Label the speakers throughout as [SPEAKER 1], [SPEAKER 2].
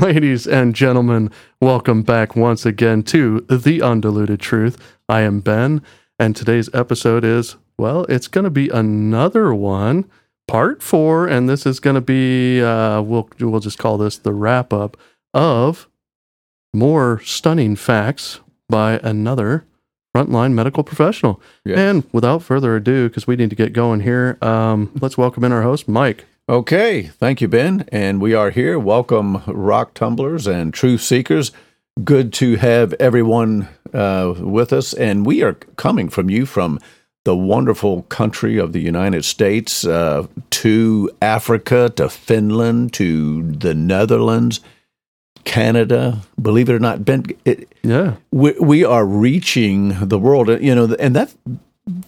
[SPEAKER 1] Ladies and gentlemen, welcome back once again to The Undiluted Truth. I am Ben, and today's episode is, well, it's going to be another one, part four, and this is going to be, uh, we'll, we'll just call this the wrap up of more stunning facts by another frontline medical professional.
[SPEAKER 2] Yes.
[SPEAKER 1] And without further ado, because we need to get going here, um, let's welcome in our host, Mike.
[SPEAKER 2] Okay, thank you, Ben. And we are here. Welcome, rock tumblers and truth seekers. Good to have everyone uh, with us. And we are coming from you from the wonderful country of the United States uh, to Africa, to Finland, to the Netherlands, Canada. Believe it or not, Ben, it,
[SPEAKER 1] Yeah.
[SPEAKER 2] we, we are reaching the world. You know, and that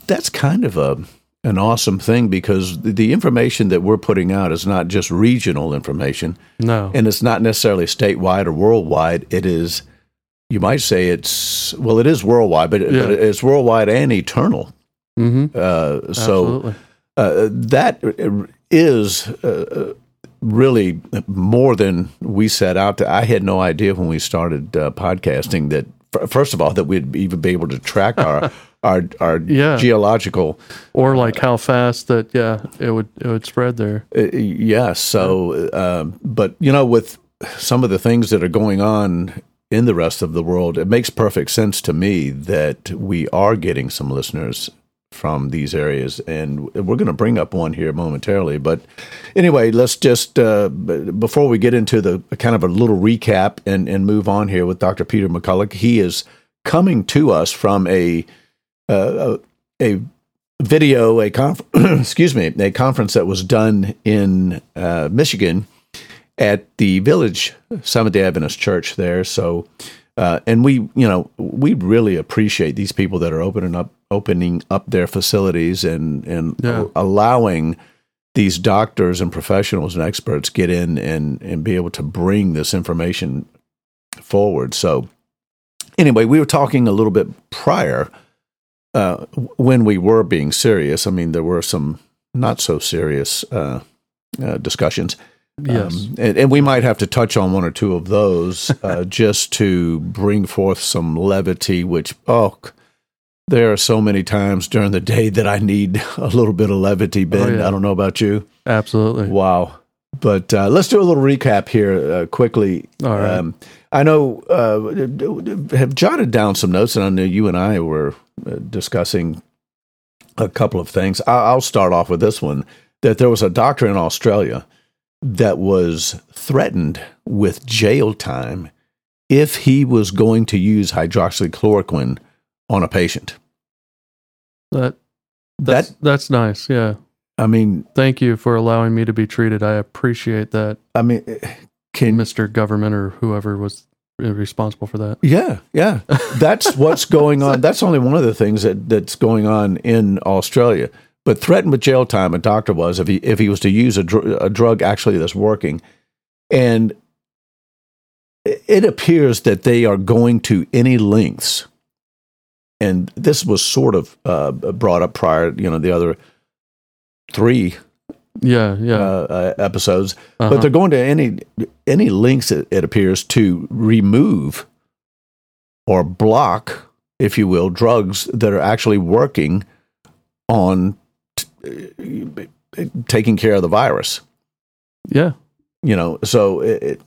[SPEAKER 2] that's kind of a an awesome thing because the- the information that we're putting out is not just regional information
[SPEAKER 1] No.
[SPEAKER 2] and it's not necessarily statewide or worldwide it is you might say it's well it is worldwide but,
[SPEAKER 1] Yeah.
[SPEAKER 2] but it's worldwide and eternal
[SPEAKER 1] mm-hmm.
[SPEAKER 2] uh, so
[SPEAKER 1] Absolutely.
[SPEAKER 2] uh, that is uh, really more than we set out to. I had no idea when we started uh, podcasting that, f- first of all, that we'd even be able to track our our our
[SPEAKER 1] Yeah.
[SPEAKER 2] geological.
[SPEAKER 1] or like how fast that yeah it would it would spread there
[SPEAKER 2] Uh, yes. So, um, but you know, with some of the things that are going on in the rest of the world, it makes perfect sense to me that we are getting some listeners from these areas, and we're going to bring up one here momentarily. But anyway, let's just uh, before we get into the kind of a little recap and and move on here with Dr. Peter McCullough. He is coming to us from a uh, a, video, a conf- excuse me, a conference that was done in uh, Michigan at the Village Day Adventist Church there. So, uh, and we, you know, we really appreciate these people that are opening up, opening up their facilities and and
[SPEAKER 1] Yeah.
[SPEAKER 2] allowing these doctors and professionals and experts get in and and be able to bring this information forward. So, anyway, we were talking a little bit prior uh, when we were being serious. I mean, there were some not so serious uh, uh, discussions.
[SPEAKER 1] yes
[SPEAKER 2] Um, and, and we might have to touch on one or two of those uh, just to bring forth some levity, which, oh, there are so many times during the day that I need a little bit of levity, Ben.
[SPEAKER 1] yeah.
[SPEAKER 2] I don't know about you.
[SPEAKER 1] absolutely
[SPEAKER 2] Wow. But uh, let's do a little recap here uh, quickly.
[SPEAKER 1] All right.
[SPEAKER 2] Um, I know, uh, have jotted down some notes, and I know you and I were uh, discussing a couple of things. I- I'll start off with this one that there was a doctor in Australia that was threatened with jail time if he was going to use hydroxychloroquine on a patient.
[SPEAKER 1] that that's, that's nice yeah
[SPEAKER 2] I mean,
[SPEAKER 1] thank you for allowing me to be treated i appreciate that
[SPEAKER 2] I mean, eh, can
[SPEAKER 1] mr government or whoever was responsible for that
[SPEAKER 2] Yeah, yeah. That's what's going on. That's only one of the things that, that's going on in Australia. But threatened with jail time, a doctor was if he if he was to use a, dr- a drug actually that's working, and it appears that they are going to any lengths. And this was sort of uh, brought up prior, you know, the other three
[SPEAKER 1] yeah yeah.
[SPEAKER 2] uh, uh, episodes,
[SPEAKER 1] uh-huh.
[SPEAKER 2] but they're going to any any links it, it appears to remove or block if you will drugs that are actually working on t- uh, taking care of the virus.
[SPEAKER 1] Yeah.
[SPEAKER 2] You know so it, it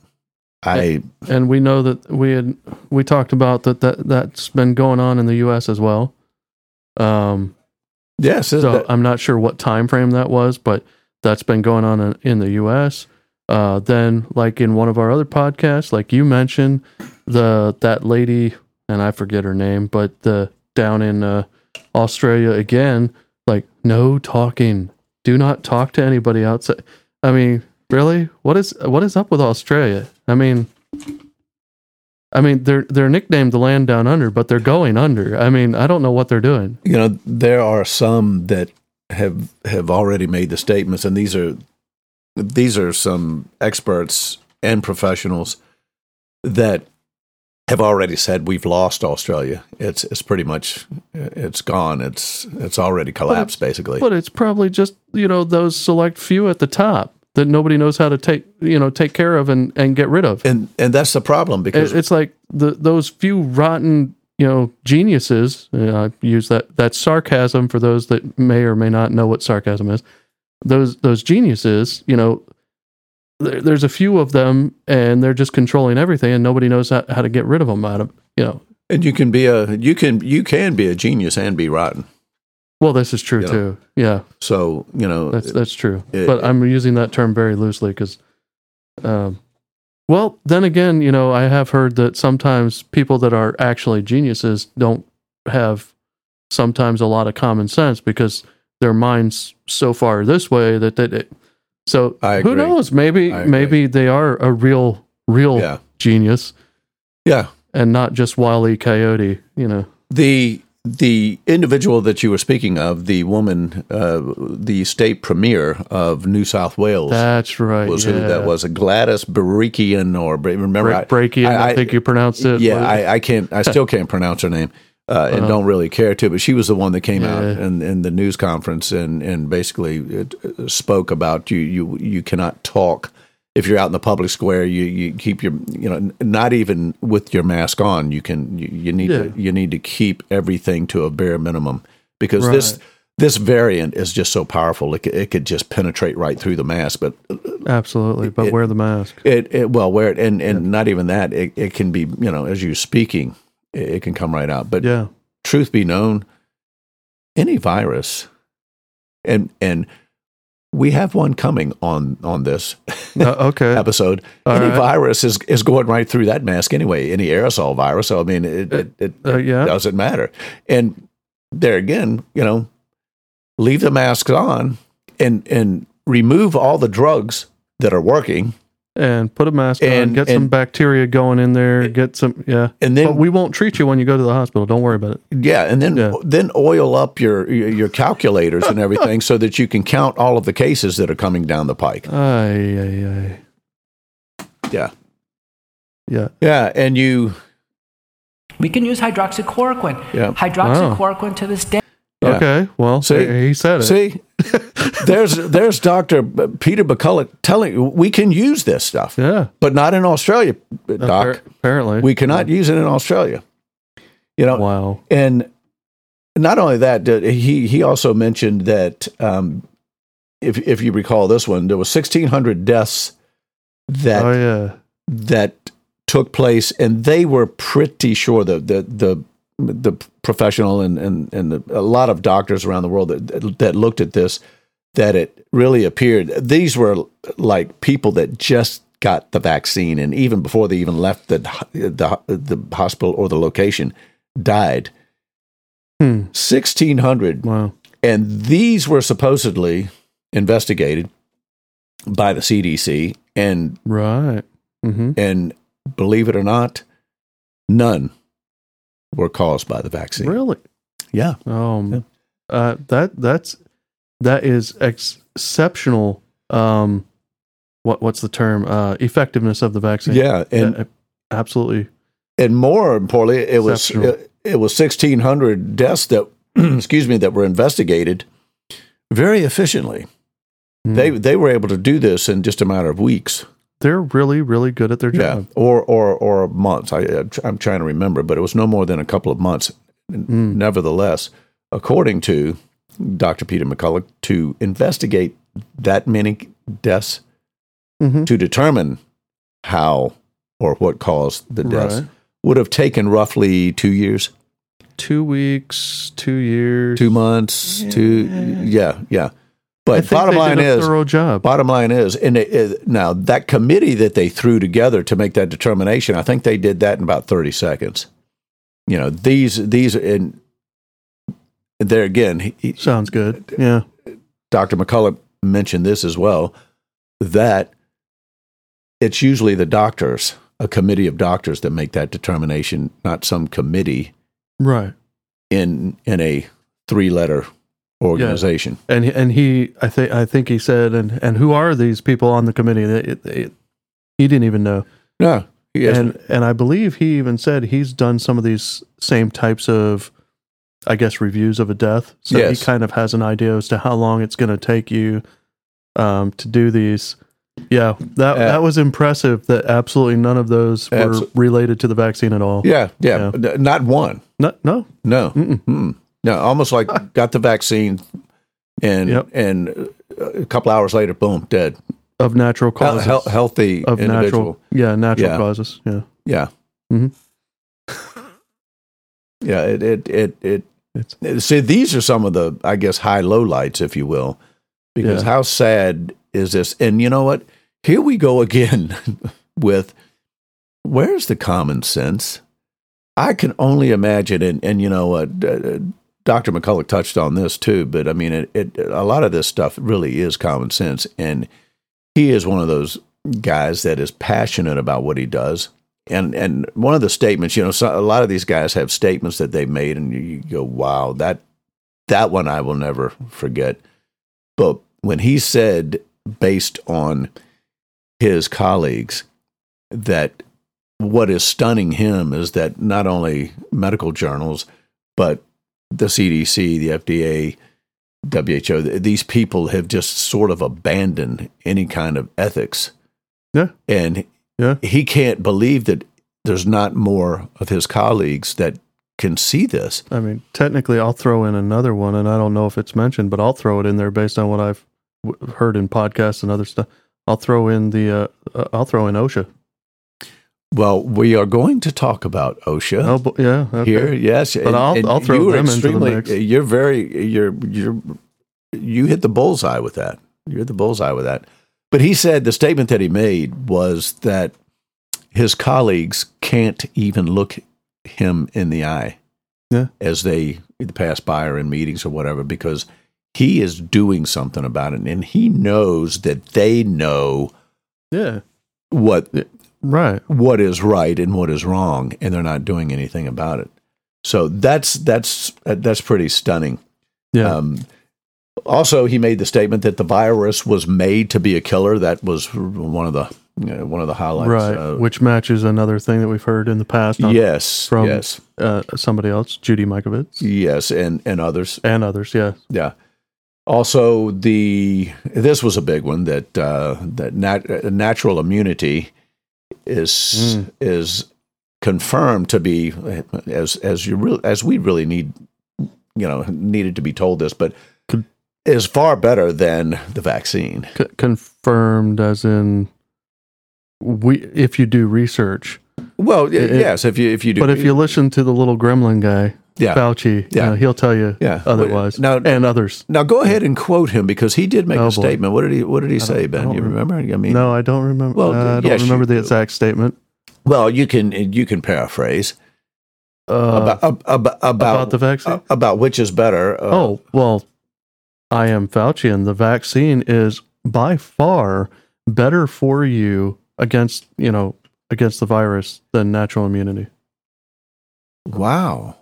[SPEAKER 2] i
[SPEAKER 1] and we know that we had we talked about that that that's been going on in the us as well. Um
[SPEAKER 2] yes
[SPEAKER 1] so
[SPEAKER 2] that-
[SPEAKER 1] i'm not sure what time frame that was but that's been going on in, in the us uh then like in one of our other podcasts like you mentioned the that lady and i forget her name but the down in uh australia again like no talking. Do not talk to anybody outside. I mean really? What is what is up with australia i mean I mean, they're they're nicknamed the land down under, but they're going under. I mean, I don't know what they're doing.
[SPEAKER 2] you know there are some that have have already made the statements and these are these are some experts and professionals that have already said we've lost Australia. It's it's pretty much it's gone. It's it's already collapsed basically.
[SPEAKER 1] But it's probably just you know those select few at the top that nobody knows how to take you know take care of and, and get rid of.
[SPEAKER 2] and and that's the problem because
[SPEAKER 1] it's like the those few rotten you know geniuses. Uh, I use that that sarcasm for those that may or may not know what sarcasm is. Those those geniuses, you know, there, there's a few of them, and they're just controlling everything, and nobody knows how, how to get rid of them. Out of you know.
[SPEAKER 2] and you can be a you can you can be a genius and be rotten.
[SPEAKER 1] Well, this is true
[SPEAKER 2] You know,
[SPEAKER 1] too. Yeah,
[SPEAKER 2] So you know
[SPEAKER 1] that's that's true.
[SPEAKER 2] it-
[SPEAKER 1] but I'm using that term very loosely because, um, well, then again, you know, I have heard that sometimes people that are actually geniuses don't have sometimes a lot of common sense because their minds so far this way that that it, so
[SPEAKER 2] I
[SPEAKER 1] who knows? Maybe maybe they are a real real
[SPEAKER 2] yeah.
[SPEAKER 1] genius
[SPEAKER 2] yeah.
[SPEAKER 1] and not just wily coyote you know?
[SPEAKER 2] The the individual that you were speaking of, the woman, uh, the state premier of New South Wales,
[SPEAKER 1] that's right
[SPEAKER 2] was
[SPEAKER 1] yeah.
[SPEAKER 2] who that was a Gladys Barakian or remember
[SPEAKER 1] Bra-
[SPEAKER 2] I,
[SPEAKER 1] Brakian, I,
[SPEAKER 2] I- I-
[SPEAKER 1] think you pronounced it
[SPEAKER 2] yeah I, I can't I still can't pronounce her name uh, and
[SPEAKER 1] Uh-huh.
[SPEAKER 2] don't really care to but she was the one that came out
[SPEAKER 1] Yeah.
[SPEAKER 2] in, in the news conference and and basically it, uh, spoke about you you you cannot talk if you're out in the public square you you keep your you know not even with your mask on you can you, you need
[SPEAKER 1] Yeah.
[SPEAKER 2] to you need to keep everything to a bare minimum because this
[SPEAKER 1] Right.
[SPEAKER 2] this variant is just so powerful it, could- it could just penetrate right through the mask but uh,
[SPEAKER 1] absolutely but
[SPEAKER 2] It-
[SPEAKER 1] wear the mask
[SPEAKER 2] it, it well, where it and and not even that. It, it can be you know as you're speaking, it, it can come right out. But
[SPEAKER 1] yeah
[SPEAKER 2] truth be known, any virus, and and we have one coming on on this
[SPEAKER 1] Uh, okay
[SPEAKER 2] episode.
[SPEAKER 1] All
[SPEAKER 2] any
[SPEAKER 1] right.
[SPEAKER 2] virus is is going right through that mask anyway. Any aerosol virus. So I mean, it it, it,
[SPEAKER 1] Uh, yeah.
[SPEAKER 2] doesn't matter. And there again, you know, leave the masks on and and remove all the drugs that are working,
[SPEAKER 1] and put a mask on,
[SPEAKER 2] And-
[SPEAKER 1] get some bacteria going in there, get some yeah.
[SPEAKER 2] and then
[SPEAKER 1] But we won't treat you when you go to the hospital. Don't worry about it.
[SPEAKER 2] Yeah, and then
[SPEAKER 1] Yeah.
[SPEAKER 2] then oil up your your your calculators and everything so that you can count all of the cases that are coming down the pike.
[SPEAKER 1] Ay, ay, ay.
[SPEAKER 2] Yeah.
[SPEAKER 1] Yeah.
[SPEAKER 2] Yeah, and you
[SPEAKER 3] We can use hydroxychloroquine.
[SPEAKER 2] Yeah.
[SPEAKER 3] Hydroxychloroquine to this day.
[SPEAKER 2] Yeah.
[SPEAKER 1] Okay. Well,
[SPEAKER 2] See?
[SPEAKER 1] he he said it.
[SPEAKER 2] see there's there's Dr. Peter McCullough telling we can use this stuff,
[SPEAKER 1] Yeah.
[SPEAKER 2] but not in Australia, doc.
[SPEAKER 1] Appar- apparently.
[SPEAKER 2] We cannot use it in Australia. You know,
[SPEAKER 1] Wow.
[SPEAKER 2] and not only that, he he also mentioned that um, if if you recall this one, there was 1600 deaths that
[SPEAKER 1] oh yeah.
[SPEAKER 2] that took place, and they were pretty sure that the the the professional and and and the, a lot of doctors around the world that that looked at this that it really appeared these were like people that just got the vaccine, and even before they even left the the the hospital or the location, died.
[SPEAKER 1] Hmm.
[SPEAKER 2] Sixteen hundred
[SPEAKER 1] Wow.
[SPEAKER 2] and these were supposedly investigated by the CDC and
[SPEAKER 1] Right. Mm-hmm.
[SPEAKER 2] and believe it or not none were caused by the vaccine.
[SPEAKER 1] Really?
[SPEAKER 2] Yeah.
[SPEAKER 1] Um. Uh. That that's that is ex- exceptional. Um. What what's the term? Uh. Effectiveness of the vaccine.
[SPEAKER 2] Yeah, and
[SPEAKER 1] Yeah, absolutely.
[SPEAKER 2] and more importantly it was it, it was 1600 deaths that excuse me that were investigated very efficiently.
[SPEAKER 1] Hmm.
[SPEAKER 2] They they were able to do this in just a matter of weeks.
[SPEAKER 1] They're really really good at their job.
[SPEAKER 2] Yeah, or or or months. I I'm trying to remember, but it was no more than a couple of months.
[SPEAKER 1] Mm.
[SPEAKER 2] Nevertheless, according to Dr. Peter McCullough, to investigate that many deaths
[SPEAKER 1] Mhm.
[SPEAKER 2] to determine how or what caused the deaths
[SPEAKER 1] Right.
[SPEAKER 2] would have taken roughly two years,
[SPEAKER 1] Two weeks, two years,
[SPEAKER 2] two months, two yeah yeah. But bottom line is,
[SPEAKER 1] thorough job.
[SPEAKER 2] Bottom line is, and it, it- now that committee that they threw together to make that determination, I think they did that in about thirty seconds. You know, these these and there again, he-
[SPEAKER 1] Sounds good. Yeah.
[SPEAKER 2] Dr. McCullough mentioned this as well that it's usually the doctors, a committee of doctors, that make that determination, not some committee
[SPEAKER 1] Right.
[SPEAKER 2] in in a three letter organization.
[SPEAKER 1] And he- and he, I think, I think he said, and and who are these people on the committee? That it, it, he didn't even know.
[SPEAKER 2] No,
[SPEAKER 1] and and I believe he even said he's done some of these same types of, I guess, reviews of a death. So
[SPEAKER 2] Yes.
[SPEAKER 1] he kind of has an idea as to how long it's going to take you um, to do these. Yeah, that
[SPEAKER 2] Uh,
[SPEAKER 1] that was impressive. That absolutely none of those were
[SPEAKER 2] Abso-
[SPEAKER 1] related to the vaccine at all.
[SPEAKER 2] yeah, yeah, N- not one.
[SPEAKER 1] No, no.
[SPEAKER 2] No,
[SPEAKER 1] Mm-mm.
[SPEAKER 2] Mm-mm. No, almost like got the vaccine, and
[SPEAKER 1] Yep.
[SPEAKER 2] and uh, a couple hours later, boom, dead.
[SPEAKER 1] of natural causes.
[SPEAKER 2] hel- healthy
[SPEAKER 1] of
[SPEAKER 2] individual.
[SPEAKER 1] natural, yeah, natural
[SPEAKER 2] Yeah.
[SPEAKER 1] causes. Yeah,
[SPEAKER 2] Yeah.
[SPEAKER 1] Mhm.
[SPEAKER 2] yeah. It it it it.
[SPEAKER 1] It's-
[SPEAKER 2] See, these are some of the, I guess, high low lights, if you will, because
[SPEAKER 1] Yeah.
[SPEAKER 2] how sad is this? And you know what? Here we go again with where's the common sense? I can only imagine, and and you know what, uh, Dr. McCullough touched on this too. But I mean, it, it a lot of this stuff really is common sense, and he is one of those guys that is passionate about what he does. And and one of the statements, you know, so, a lot of these guys have statements that they made, and you, you go, "Wow, that that one I will never forget." But when he said, based on his colleagues, that what is stunning him is that not only medical journals, but the CDC, the FDA, WHO, these people have just sort of abandoned any kind of ethics.
[SPEAKER 1] Yeah.
[SPEAKER 2] And
[SPEAKER 1] Yeah.
[SPEAKER 2] he can't believe that there's not more of his colleagues that can see this.
[SPEAKER 1] I mean, technically, I'll throw in another one, and I don't know if it's mentioned, but I'll throw it in there based on what I've heard in podcasts and other stuff. I'll throw in the, uh, uh, I'll throw in OSHA.
[SPEAKER 2] Well, we are going to talk about OSHA.
[SPEAKER 1] Oh, yeah, okay.
[SPEAKER 2] here. Yes,
[SPEAKER 1] But I'll- I'll throw
[SPEAKER 2] you were
[SPEAKER 1] them into the mix.
[SPEAKER 2] You're very you're you're you hit the bullseye with that. You hit the bullseye with that. But he said the statement that he made was that his colleagues can't even look him in the eye
[SPEAKER 1] Yeah.
[SPEAKER 2] as they pass by or in meetings or whatever because he is doing something about it and he knows that they know
[SPEAKER 1] Yeah,
[SPEAKER 2] what
[SPEAKER 1] right.
[SPEAKER 2] what is right and what is wrong, and they're not doing anything about it. So that's that's that's pretty stunning.
[SPEAKER 1] Yeah,
[SPEAKER 2] Um, also, he made the statement that the virus was made to be a killer. That was one of the you know, one of the highlights.
[SPEAKER 1] right.
[SPEAKER 2] Uh,
[SPEAKER 1] Which matches another thing that we've heard in the past on,
[SPEAKER 2] yes,
[SPEAKER 1] from-
[SPEAKER 2] yes,
[SPEAKER 1] uh, somebody else, Judy Mikovits,
[SPEAKER 2] yes, and and others.
[SPEAKER 1] and others. Yeah,
[SPEAKER 2] Yeah. Also, the this was a big one that uh, that nat- natural immunity is
[SPEAKER 1] Mm.
[SPEAKER 2] is confirmed to be as as you real as we really need you know needed to be told this, but
[SPEAKER 1] Con-
[SPEAKER 2] is far better than the vaccine.
[SPEAKER 1] C- confirmed as in we if you do research.
[SPEAKER 2] Well,
[SPEAKER 1] It-
[SPEAKER 2] yes, if you if you do,
[SPEAKER 1] But if you listen to the little gremlin guy,
[SPEAKER 2] yeah,
[SPEAKER 1] Fauci,
[SPEAKER 2] Yeah.
[SPEAKER 1] yeah, he'll tell you
[SPEAKER 2] yeah,
[SPEAKER 1] otherwise.
[SPEAKER 2] Now,
[SPEAKER 1] and others.
[SPEAKER 2] now go ahead and quote him because he did make
[SPEAKER 1] Oh,
[SPEAKER 2] a
[SPEAKER 1] boy.
[SPEAKER 2] statement. What did he What did he say, Ben? You
[SPEAKER 1] rem-
[SPEAKER 2] remember? I mean,
[SPEAKER 1] no, I don't remember.
[SPEAKER 2] Well,
[SPEAKER 1] uh, I don't
[SPEAKER 2] yes, you
[SPEAKER 1] remember the exact statement.
[SPEAKER 2] well, you can you can paraphrase.
[SPEAKER 1] Uh,
[SPEAKER 2] about, ab- ab- about,
[SPEAKER 1] about the vaccine.
[SPEAKER 2] uh, about which is better. Uh,
[SPEAKER 1] oh well, I am Fauci, and the vaccine is by far better for you against you know against the virus than natural immunity.
[SPEAKER 2] wow!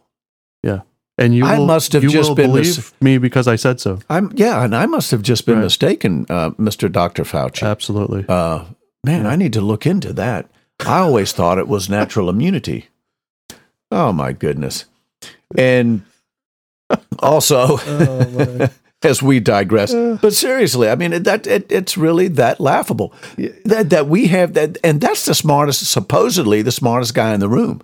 [SPEAKER 1] And you,
[SPEAKER 2] I
[SPEAKER 1] will,
[SPEAKER 2] must have
[SPEAKER 1] you
[SPEAKER 2] just
[SPEAKER 1] will
[SPEAKER 2] been
[SPEAKER 1] believe
[SPEAKER 2] mis-
[SPEAKER 1] me because I said so.
[SPEAKER 2] I'm yeah, and I must have just been
[SPEAKER 1] Right.
[SPEAKER 2] mistaken, uh, Mister Doctor Fauci.
[SPEAKER 1] Absolutely.
[SPEAKER 2] Uh, man, I need to look into that. I always thought it was natural immunity. Oh my goodness! And also,
[SPEAKER 1] Oh,
[SPEAKER 2] as we digress, but seriously, I mean that it, it's really that laughable that that we have that, and that's the smartest, supposedly the smartest guy in the room.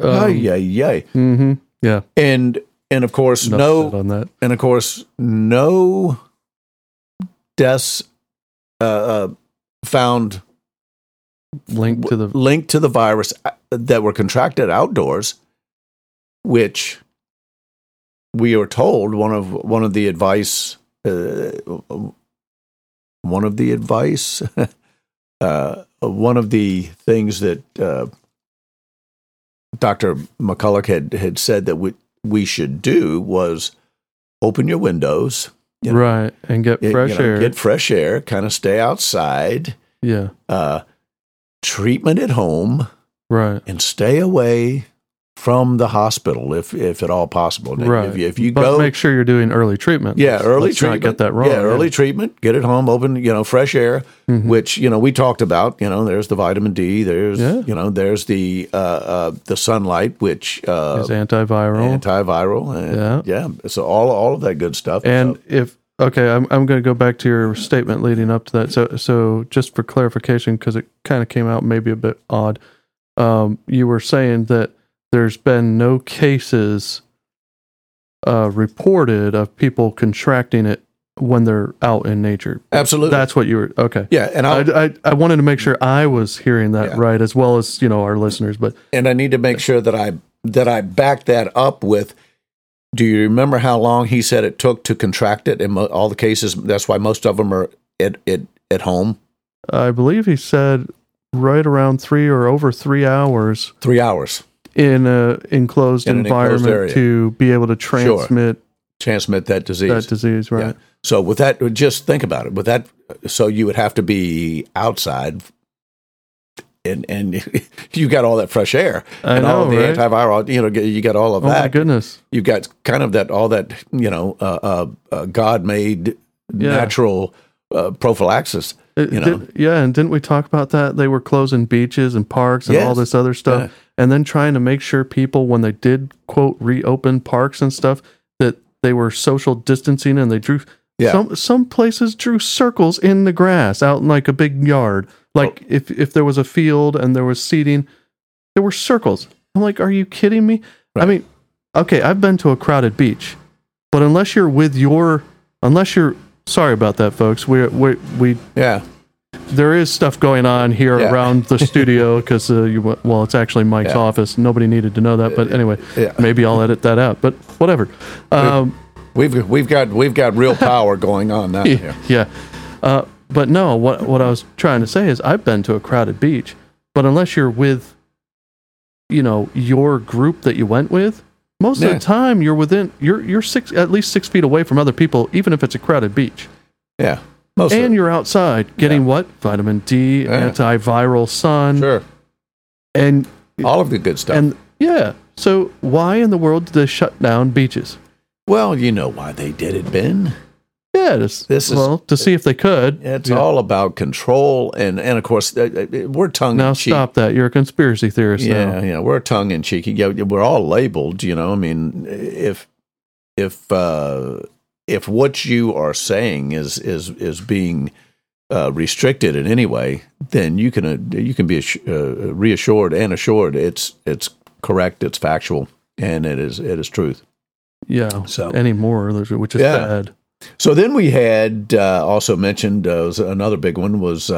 [SPEAKER 1] Um,
[SPEAKER 2] yeah, ay.
[SPEAKER 1] mhm. Yeah.
[SPEAKER 2] and and of course
[SPEAKER 1] enough
[SPEAKER 2] no
[SPEAKER 1] on that.
[SPEAKER 2] and of course no deaths uh, uh, found
[SPEAKER 1] Link to the
[SPEAKER 2] linked to the virus uh, that were contracted outdoors which we are told one of one of the advice uh, one of the advice uh, one of the things that uh, Dr. McCullough had, had said that we, we should do was open your windows, you know,
[SPEAKER 1] right and get
[SPEAKER 2] you
[SPEAKER 1] fresh
[SPEAKER 2] know,
[SPEAKER 1] air.
[SPEAKER 2] get fresh air, kind of stay outside,
[SPEAKER 1] yeah.
[SPEAKER 2] uh, treatment at home,
[SPEAKER 1] Right.
[SPEAKER 2] and stay away from the hospital if if at all possible.
[SPEAKER 1] Right.
[SPEAKER 2] If you, if you
[SPEAKER 1] but
[SPEAKER 2] go,
[SPEAKER 1] make sure you're doing early treatment.
[SPEAKER 2] yeah, early
[SPEAKER 1] Let's
[SPEAKER 2] treatment.
[SPEAKER 1] get that wrong.
[SPEAKER 2] Yeah, early treatment. Get it home, open, you know, fresh air,
[SPEAKER 1] Mhm.
[SPEAKER 2] which you know we talked about. You know, there's the vitamin D. There's
[SPEAKER 1] Yeah.
[SPEAKER 2] you know, there's the uh, uh, the sunlight, which uh,
[SPEAKER 1] Is antiviral.
[SPEAKER 2] antiviral. And, yeah, So all all of that good stuff.
[SPEAKER 1] And
[SPEAKER 2] So-
[SPEAKER 1] if okay, I'm I'm going to go back to your statement leading up to that. So so just for clarification, because it kind of came out maybe a bit odd, um, you were saying that there's been no cases uh, reported of people contracting it when they're out in nature.
[SPEAKER 2] absolutely.
[SPEAKER 1] That's what you were okay.
[SPEAKER 2] yeah, and I
[SPEAKER 1] I, I I wanted to make sure I was hearing that
[SPEAKER 2] Yeah.
[SPEAKER 1] right as well as you know our listeners, but
[SPEAKER 2] and I need to make sure that I that I back that up with. Do you remember how long he said it took to contract it in mo- all the cases? That's why most of them are at at, at home.
[SPEAKER 1] I believe he said right around three or over three hours
[SPEAKER 2] Three hours.
[SPEAKER 1] In a enclosed
[SPEAKER 2] In an enclosed
[SPEAKER 1] environment to be able to transmit
[SPEAKER 2] Transmit that disease.
[SPEAKER 1] that disease, right?
[SPEAKER 2] Yeah. So with that, just think about it. With that, so you would have to be outside, and and you got all that fresh air
[SPEAKER 1] I
[SPEAKER 2] and all
[SPEAKER 1] know,
[SPEAKER 2] the
[SPEAKER 1] right?
[SPEAKER 2] antiviral. You know, you got all of that.
[SPEAKER 1] oh my goodness!
[SPEAKER 2] You got kind of that all that you know, uh, uh, uh, God made
[SPEAKER 1] Yeah.
[SPEAKER 2] natural uh, prophylaxis.
[SPEAKER 1] It-
[SPEAKER 2] You know.
[SPEAKER 1] did- yeah, and didn't we talk about that? They were closing beaches and parks and all this other stuff,
[SPEAKER 2] Yeah.
[SPEAKER 1] And then trying to make sure people, when they did quote reopen parks and stuff, that they were social distancing and they drew.
[SPEAKER 2] Yeah.
[SPEAKER 1] Some some places drew circles in the grass out in like a big yard. Like oh. if if there was a field and there was seating, there were circles. I'm like, are you kidding me? I mean, okay, I've been to a crowded beach, but unless you're with your, unless you're, sorry about that, folks. We we we
[SPEAKER 2] Yeah,
[SPEAKER 1] there is stuff going on here
[SPEAKER 2] Yeah.
[SPEAKER 1] around the studio because uh, you well, it's actually Mike's
[SPEAKER 2] Yeah.
[SPEAKER 1] office. Nobody needed to know that, but anyway,
[SPEAKER 2] yeah.
[SPEAKER 1] maybe I'll edit that out. But whatever. Um,
[SPEAKER 2] We've we've got we've got real power going on now. Here.
[SPEAKER 1] yeah. Uh, but no, what what I was trying to say is I've been to a crowded beach, but unless you're with, you know, your group that you went with, most of the time you're within you're you're six at least six feet away from other people, even if it's a crowded beach,
[SPEAKER 2] Yeah, most
[SPEAKER 1] and you're outside getting what vitamin D,
[SPEAKER 2] Yeah.
[SPEAKER 1] antiviral sun,
[SPEAKER 2] sure
[SPEAKER 1] and
[SPEAKER 2] all of the good stuff.
[SPEAKER 1] and yeah. So why in the world did they shut down beaches?
[SPEAKER 2] well, you know why they did it, Ben.
[SPEAKER 1] Yeah, this,
[SPEAKER 2] This is-
[SPEAKER 1] well to see if they could.
[SPEAKER 2] It's
[SPEAKER 1] Yeah.
[SPEAKER 2] all about control, and and of course uh, uh, we're tongue
[SPEAKER 1] now stop that. You're a conspiracy theorist
[SPEAKER 2] Yeah,
[SPEAKER 1] now.
[SPEAKER 2] yeah, we're tongue in cheek. Yeah, we're all labeled. You know, I mean, if if uh, if what you are saying is is is being uh, restricted in any way, then you can uh, you can be uh, reassured and assured it's it's correct, it's factual, and it is it is truth.
[SPEAKER 1] Yeah.
[SPEAKER 2] So-
[SPEAKER 1] anymore, which is
[SPEAKER 2] Yeah.
[SPEAKER 1] bad.
[SPEAKER 2] So then we had uh, also mentioned uh, another big one was.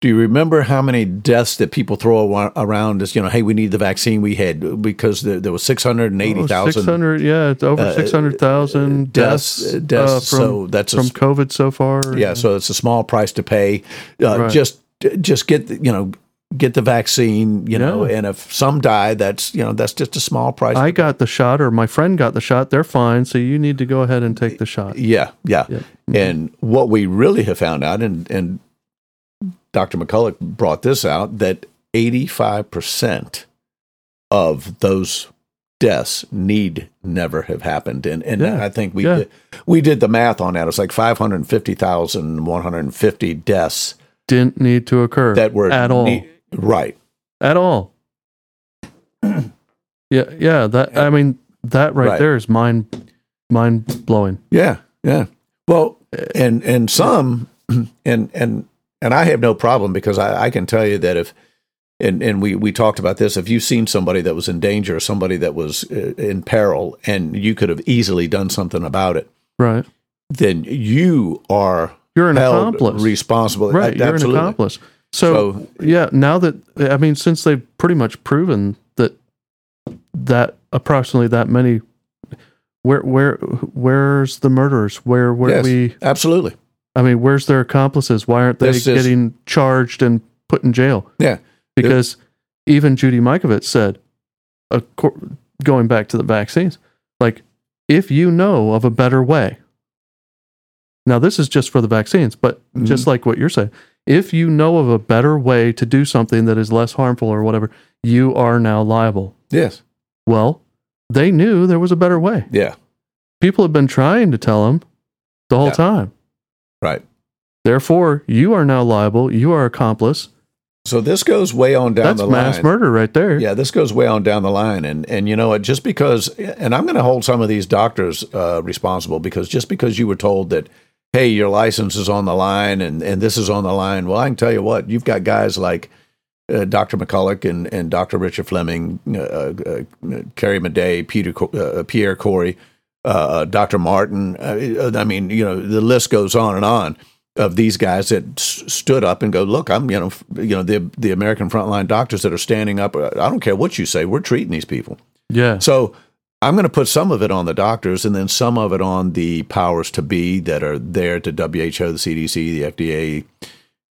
[SPEAKER 2] Uh, do you remember how many deaths that people throw around as you know? Hey, we need the vaccine. We had because there, there was six hundred and eighty
[SPEAKER 1] Oh,
[SPEAKER 2] thousand
[SPEAKER 1] 600, yeah, it's over
[SPEAKER 2] uh,
[SPEAKER 1] 600,000
[SPEAKER 2] deaths.
[SPEAKER 1] deaths,
[SPEAKER 2] uh, deaths.
[SPEAKER 1] uh, from,
[SPEAKER 2] so that's
[SPEAKER 1] from
[SPEAKER 2] s-
[SPEAKER 1] COVID so far.
[SPEAKER 2] yeah. So it's a small price to pay. Uh,
[SPEAKER 1] Right.
[SPEAKER 2] Just just get the, you know get the vaccine. You know,
[SPEAKER 1] Yeah.
[SPEAKER 2] and if some die, that's you know that's just a small price.
[SPEAKER 1] I got the shot, or my friend got the shot. They're fine. So you need to go ahead and take the shot.
[SPEAKER 2] Yeah, yeah.
[SPEAKER 1] Yep.
[SPEAKER 2] And what we really have found out, and, and Dr. McCullough brought this out, that 85% of those deaths need never have happened. And, and
[SPEAKER 1] Yeah,
[SPEAKER 2] I think we,
[SPEAKER 1] yeah.
[SPEAKER 2] did, we did the math on that. It's like 550,150 deaths
[SPEAKER 1] Didn't need to occur
[SPEAKER 2] that were
[SPEAKER 1] at all.
[SPEAKER 2] ne- right.
[SPEAKER 1] at all. yeah, yeah. That I mean, that right,
[SPEAKER 2] Right.
[SPEAKER 1] there is mind mind blowing.
[SPEAKER 2] Yeah, yeah. Well, and and some, and and and I have no problem because I, I can tell you that if, and and we we talked about this. If you've seen somebody that was in danger, or somebody that was uh, in peril, and you could have easily done something about it,
[SPEAKER 1] Right.
[SPEAKER 2] then you are
[SPEAKER 1] You're an accomplice.
[SPEAKER 2] responsible.
[SPEAKER 1] right. You're
[SPEAKER 2] Absolutely.
[SPEAKER 1] an accomplice. So,
[SPEAKER 2] So-
[SPEAKER 1] yeah, now that I mean, since they've pretty much proven that that approximately that many, where where where's the murderers? Where where
[SPEAKER 2] Yes.
[SPEAKER 1] we?
[SPEAKER 2] Absolutely.
[SPEAKER 1] I mean, where's their accomplices? Why aren't they
[SPEAKER 2] is-
[SPEAKER 1] getting charged and put in jail?
[SPEAKER 2] Yeah.
[SPEAKER 1] because even Judy Mikovits said, going back to the vaccines, like if you know of a better way. Now this is just for the vaccines, but
[SPEAKER 2] Mm-hmm.
[SPEAKER 1] just like what you're saying, if you know of a better way to do something that is less harmful or whatever, you are now liable.
[SPEAKER 2] Yes.
[SPEAKER 1] Well, they knew there was a better way.
[SPEAKER 2] Yeah.
[SPEAKER 1] People have been trying to tell them the whole
[SPEAKER 2] Yeah.
[SPEAKER 1] time.
[SPEAKER 2] Right.
[SPEAKER 1] Therefore, you are now liable. You are accomplice.
[SPEAKER 2] So this goes way on down
[SPEAKER 1] That's
[SPEAKER 2] the
[SPEAKER 1] mass murder right there.
[SPEAKER 2] Yeah, this goes way on down the line, and and you know what? Just because, and I'm going to hold some of these doctors uh, responsible because just because you were told that, hey, your license is on the line and and this is on the line, well, I can tell you what, you've got guys like uh, Dr. McCullough and and Dr. Richard Fleming, uh, uh, uh, Carrie Madej, Peter uh, Pierre Kory, uh, Dr. Martin. Uh, I mean, you know, the list goes on and on of these guys that s- stood up and go, look, I'm, you know, f- you know, the the American frontline doctors that are standing up. uh, I don't care what you say, we're treating these people.
[SPEAKER 1] Yeah.
[SPEAKER 2] So I'm going to put some of it on the doctors, and then some of it on the powers to be that are there to WHO, the CDC, the FDA,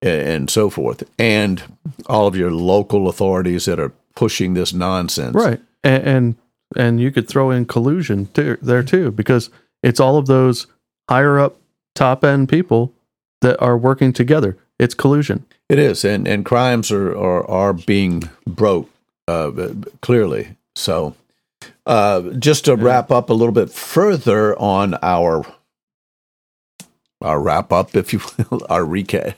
[SPEAKER 2] a- and so forth, and all of your local authorities that are pushing this nonsense.
[SPEAKER 1] Right. And, and and you could throw in collusion too, there too, because it's all of those higher up, top end people that are working together. It's collusion.
[SPEAKER 2] It is, and and crimes are are, are being broke uh, clearly. So, uh, just to wrap up a little bit further on our our wrap up, if you will, our recap,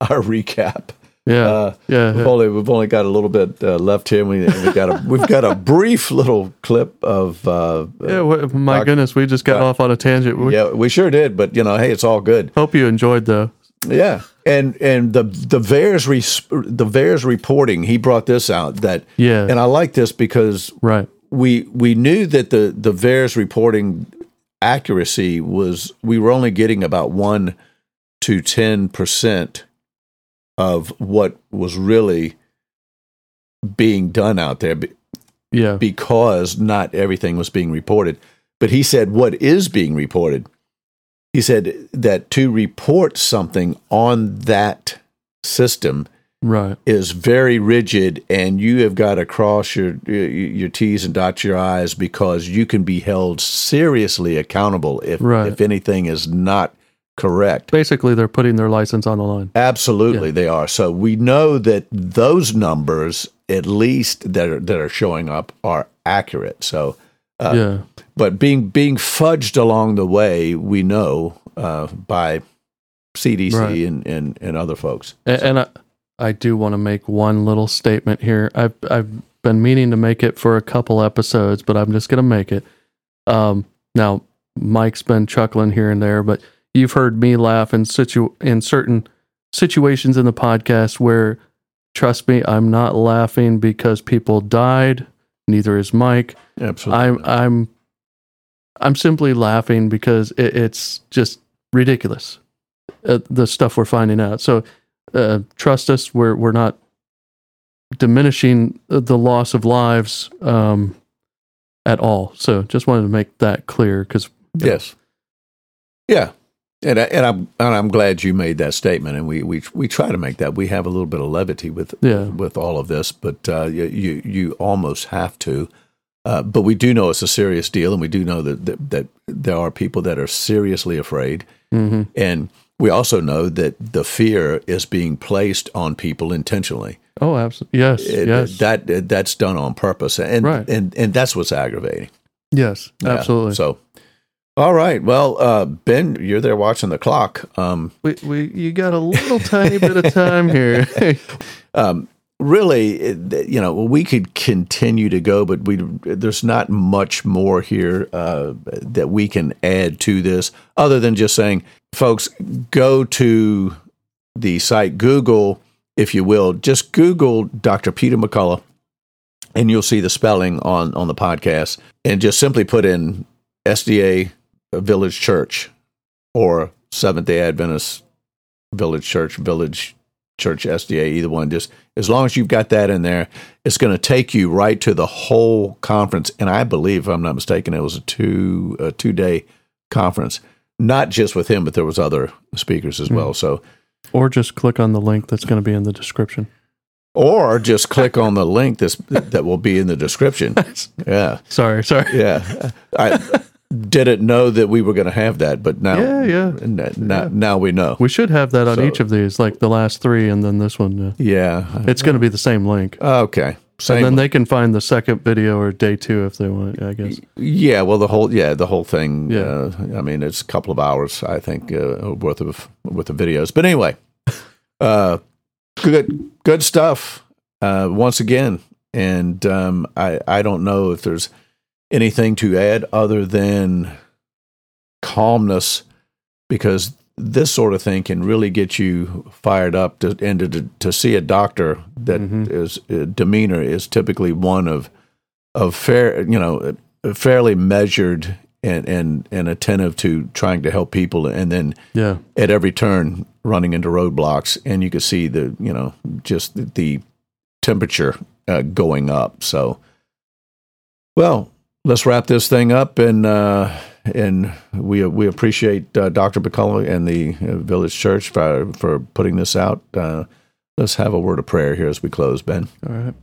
[SPEAKER 2] our recap.
[SPEAKER 1] Yeah.
[SPEAKER 2] Uh,
[SPEAKER 1] yeah.
[SPEAKER 2] we've only we've only got a little bit uh, left here. We we got a we've got a brief little clip of uh,
[SPEAKER 1] yeah. wha- my
[SPEAKER 2] Doc-
[SPEAKER 1] goodness, we just got off on a tangent. We
[SPEAKER 2] yeah we sure did, but you know hey it's all good.
[SPEAKER 1] Hope you enjoyed though.
[SPEAKER 2] Yeah, and and the the VAERS res, the VAERS reporting he brought this out that
[SPEAKER 1] Yeah.
[SPEAKER 2] and I like this because
[SPEAKER 1] Right.
[SPEAKER 2] we we knew that the the VAERS reporting accuracy was we were only getting about one to ten percent of what was really being done out there
[SPEAKER 1] Yeah.
[SPEAKER 2] because not everything was being reported. But he said what is being reported. He said that to report something on that system
[SPEAKER 1] Right.
[SPEAKER 2] is very rigid and you have got to cross your your T's and dot your I's because you can be held seriously accountable if
[SPEAKER 1] Right.
[SPEAKER 2] if anything is not correct.
[SPEAKER 1] Basically, they're putting their license on the line.
[SPEAKER 2] Absolutely, they are. So we know that those numbers, at least that are that are showing up, are accurate. So, uh,
[SPEAKER 1] yeah.
[SPEAKER 2] but being being fudged along the way, we know uh, by CDC
[SPEAKER 1] Right.
[SPEAKER 2] and, and and other folks.
[SPEAKER 1] A- And, I, I do want to make one little statement here. I've I've been meaning to make it for a couple episodes, but I'm just going to make it. Um, now, Mike's been chuckling here and there, but you've heard me laugh in situ in certain situations in the podcast where, trust me, I'm not laughing because people died. Neither is Mike.
[SPEAKER 2] Absolutely,
[SPEAKER 1] I'm I'm I'm simply laughing because it, it's just ridiculous uh, the stuff we're finding out. So uh, trust us, we're we're not diminishing the loss of lives um, at all. So just wanted to make that clear because
[SPEAKER 2] yes, yeah. And, I, and I'm and I'm glad you made that statement, and we, we we try to make that. We have a little bit of levity with
[SPEAKER 1] Yeah.
[SPEAKER 2] with all of this, but uh, you, you you almost have to. Uh, but we do know it's a serious deal, and we do know that, that that there are people that are seriously afraid,
[SPEAKER 1] mhm.
[SPEAKER 2] and we also know that the fear is being placed on people intentionally.
[SPEAKER 1] oh, absolutely, yes,
[SPEAKER 2] It-
[SPEAKER 1] yes,
[SPEAKER 2] that that's done on purpose, and
[SPEAKER 1] Right.
[SPEAKER 2] and and that's what's aggravating.
[SPEAKER 1] yes,
[SPEAKER 2] Yeah.
[SPEAKER 1] absolutely.
[SPEAKER 2] So, all right. Well, uh, Ben, you're there watching the clock. Um,
[SPEAKER 1] we we you got a little tiny bit of time here.
[SPEAKER 2] um, really, you know, we could continue to go, but we there's not much more here uh, that we can add to this, other than just saying, folks, go to the site Google, if you will, just Google Dr. Peter McCullough, and you'll see the spelling on on the podcast, and just simply put in SDA Village Church or Seventh Day Adventist Village Church Village Church SDA, either one. Just as long as you've got that in there, it's going to take you right to the whole conference. And I believe, if I'm not mistaken, it was a two a two day conference, not just with him, but there was other speakers as hmm. well. So,
[SPEAKER 1] or just click on the link that's going to be in the description.
[SPEAKER 2] or just click on the link that's, that will be in the description. Yeah,
[SPEAKER 1] Sorry, sorry.
[SPEAKER 2] yeah. I didn't know that we were going to have that, but now,
[SPEAKER 1] Yeah, yeah.
[SPEAKER 2] n- now, now we know.
[SPEAKER 1] We should have that on
[SPEAKER 2] So-
[SPEAKER 1] each of these, like the last three, and then this one. Uh,
[SPEAKER 2] Yeah.
[SPEAKER 1] it's going to be the same link.
[SPEAKER 2] Okay. Same.
[SPEAKER 1] And then they can find the second video or day two if they want. I guess.
[SPEAKER 2] yeah, well, the whole yeah, the whole thing.
[SPEAKER 1] Yeah.
[SPEAKER 2] Uh, I mean, it's a couple of hours, I think, uh, worth of worth of videos. But anyway, uh, good good stuff. Uh, once again, and um, I I don't know if there's anything to add other than calmness, because this sort of thing can really get you fired up to, and to, to see a doctor that
[SPEAKER 1] Mhm.
[SPEAKER 2] is uh, demeanor is typically one of of fair you know fairly measured and and and attentive to trying to help people and then
[SPEAKER 1] Yeah.
[SPEAKER 2] at every turn running into roadblocks and you could see the you know just the, the temperature uh, going up so well let's wrap this thing up and uh and we we appreciate uh, Dr. McCullough and the uh, Village Church for for putting this out. Uh, let's have a word of prayer here as we close, Ben.
[SPEAKER 1] All right.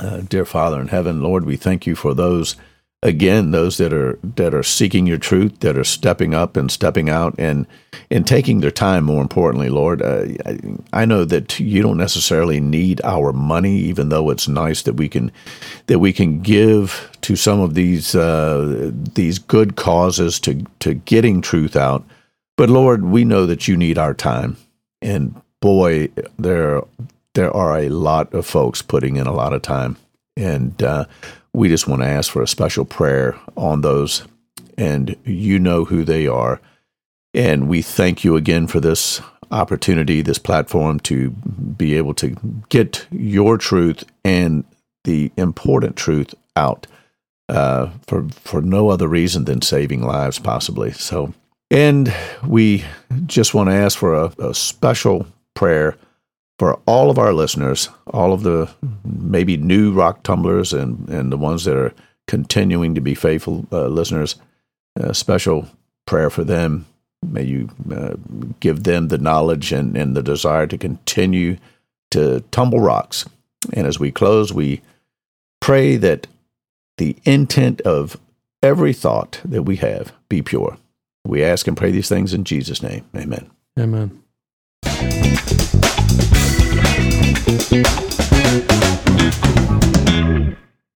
[SPEAKER 2] Uh, dear Father in heaven, Lord, we thank you for those again, those that are that are seeking your truth, that are stepping up and stepping out and and taking their time. More importantly, Lord, uh, I, I know that you don't necessarily need our money, even though it's nice that we can that we can give to some of these uh, these good causes to to getting truth out. But Lord, we know that you need our time, and boy, there there are a lot of folks putting in a lot of time, and uh, we just want to ask for a special prayer on those, and you know who they are, and we thank you again for this opportunity, this platform to be able to get your truth and the important truth out uh, for for no other reason than saving lives, possibly. So, and we just want to ask for a, a special prayer for all of our listeners, all of the maybe new rock tumblers and and the ones that are continuing to be faithful uh, listeners. A special prayer for them. May you uh, give them the knowledge and, and the desire to continue to tumble rocks. And as we close, we pray that the intent of every thought that we have be pure. We ask and pray these things in Jesus' name. Amen.
[SPEAKER 1] Amen thank you